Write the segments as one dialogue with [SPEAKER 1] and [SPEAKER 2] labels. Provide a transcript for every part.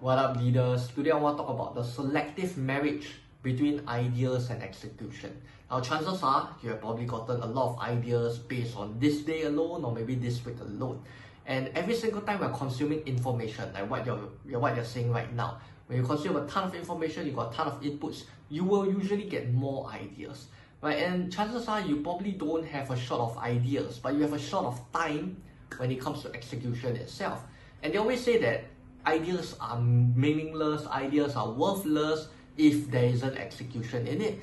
[SPEAKER 1] What up, leaders? Today I want to talk about the selective marriage between ideas and execution. Now, chances are you have probably gotten a lot of ideas based on this day alone or maybe this week alone. And every single time we're consuming information, like what you're, what you're saying right now, when you consume a ton of information, you got a ton of inputs, you will usually get more ideas. Right? And chances are you probably don't have a short of ideas, but you have a short of time when it comes to execution itself. And they always say that ideas are meaningless, ideas are worthless if there isn't execution in it.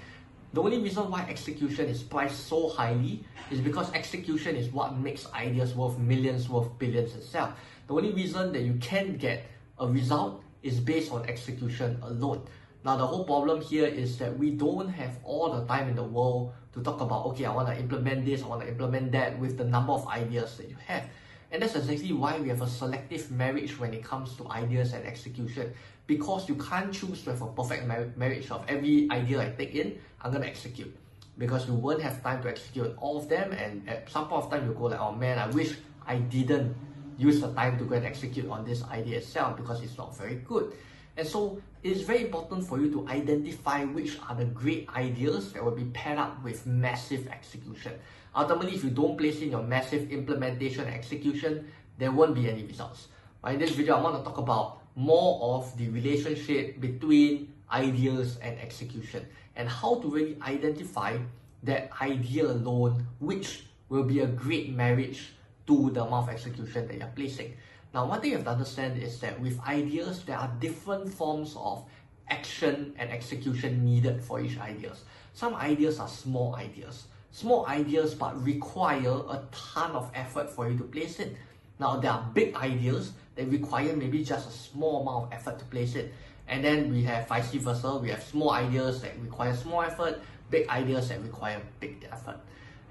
[SPEAKER 1] The only reason why execution is priced so highly is because execution is what makes ideas worth millions, worth billions itself. The only reason that you can get a result is based on execution alone. Now, the whole problem here is that we don't have all the time in the world to talk about, okay, I want to implement this, I want to implement that with the number of ideas that you have. And that's exactly why we have a selective marriage when it comes to ideas and execution. Because you can't choose to have a perfect mar- marriage of every idea I take in, I'm going to execute. Because you won't have time to execute all of them, and at some point of time, you go like, oh man, I wish I didn't use the time to go and execute on this idea itself because it's not very good. And so it's very important for you to identify which are the great ideas that will be paired up with massive execution. Ultimately, if you don't place in your massive implementation execution, there won't be any results. Right, in this video, I want to talk about more of the relationship between ideas and execution and how to really identify that idea alone, which will be a great marriage to the amount of execution that you're placing. Now, one thing you have to understand is that with ideas, there are different forms of action and execution needed for each ideas. Some ideas are small ideas. Small ideas but require a ton of effort for you to place it. Now, there are big ideas that require maybe just a small amount of effort to place it. And then we have vice versa. We have small ideas that require small effort, big ideas that require big effort.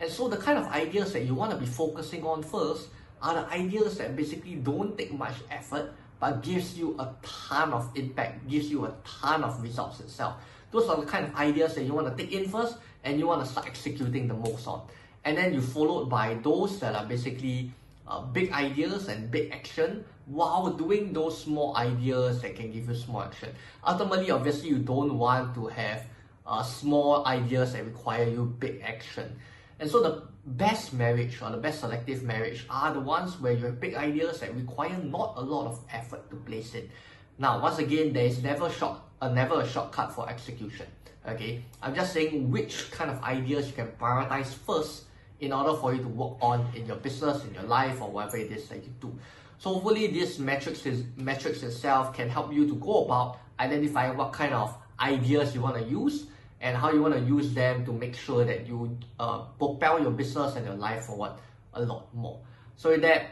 [SPEAKER 1] And so the kind of ideas that you want to be focusing on first are the ideas that basically don't take much effort but gives you a ton of impact, gives you a ton of results itself. Those are the kind of ideas that you want to take in first and you want to start executing the most on. And then you followed by those that are basically uh, big ideas and big action while doing those small ideas that can give you small action. Ultimately, obviously, you don't want to have uh, small ideas that require you big action. And so the best marriage or the best selective marriage are the ones where you have big ideas that require not a lot of effort to place it. Now, once again, there is never short, uh, never a shortcut for execution. Okay, I'm just saying which kind of ideas you can prioritize first in order for you to work on in your business, in your life, or whatever it is that you do. So hopefully, this metrics is metrics itself can help you to go about identifying what kind of ideas you want to use and how you want to use them to make sure that you uh, propel your business and your life forward a lot more. So with that,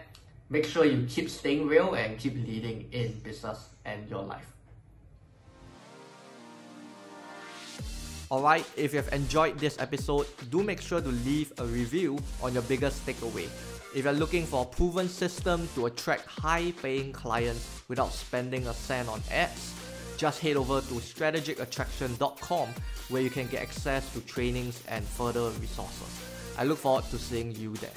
[SPEAKER 1] make sure you keep staying real and keep leading in business and your life.
[SPEAKER 2] Alright, if you have enjoyed this episode, do make sure to leave a review on your biggest takeaway. If you're looking for a proven system to attract high paying clients without spending a cent on ads, just head over to strategicattraction.com where you can get access to trainings and further resources. I look forward to seeing you there.